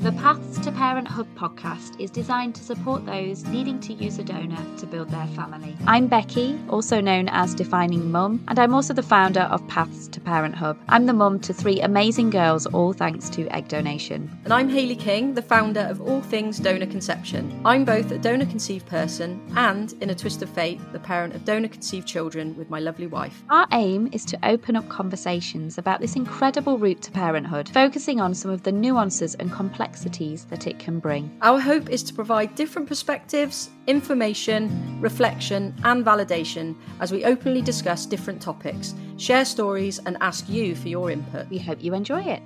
The Paths to Parenthub podcast is designed to support those needing to use a donor to build their family. I'm Becky, also known as Defining Mum, and I'm also the founder of Paths to Parenthub. I'm the mum to three amazing girls, all thanks to egg donation. And I'm Hayley King, the founder of All Things Donor Conception. I'm both a donor conceived person and, in a twist of fate, the parent of donor conceived children with my lovely wife. Our aim is to open up conversations about this incredible route to parenthood, focusing on some of the nuances and complexities that it can bring. Our hope is to provide different perspectives, information, reflection, and validation as we openly discuss different topics, share stories, and ask you for your input. We hope you enjoy it.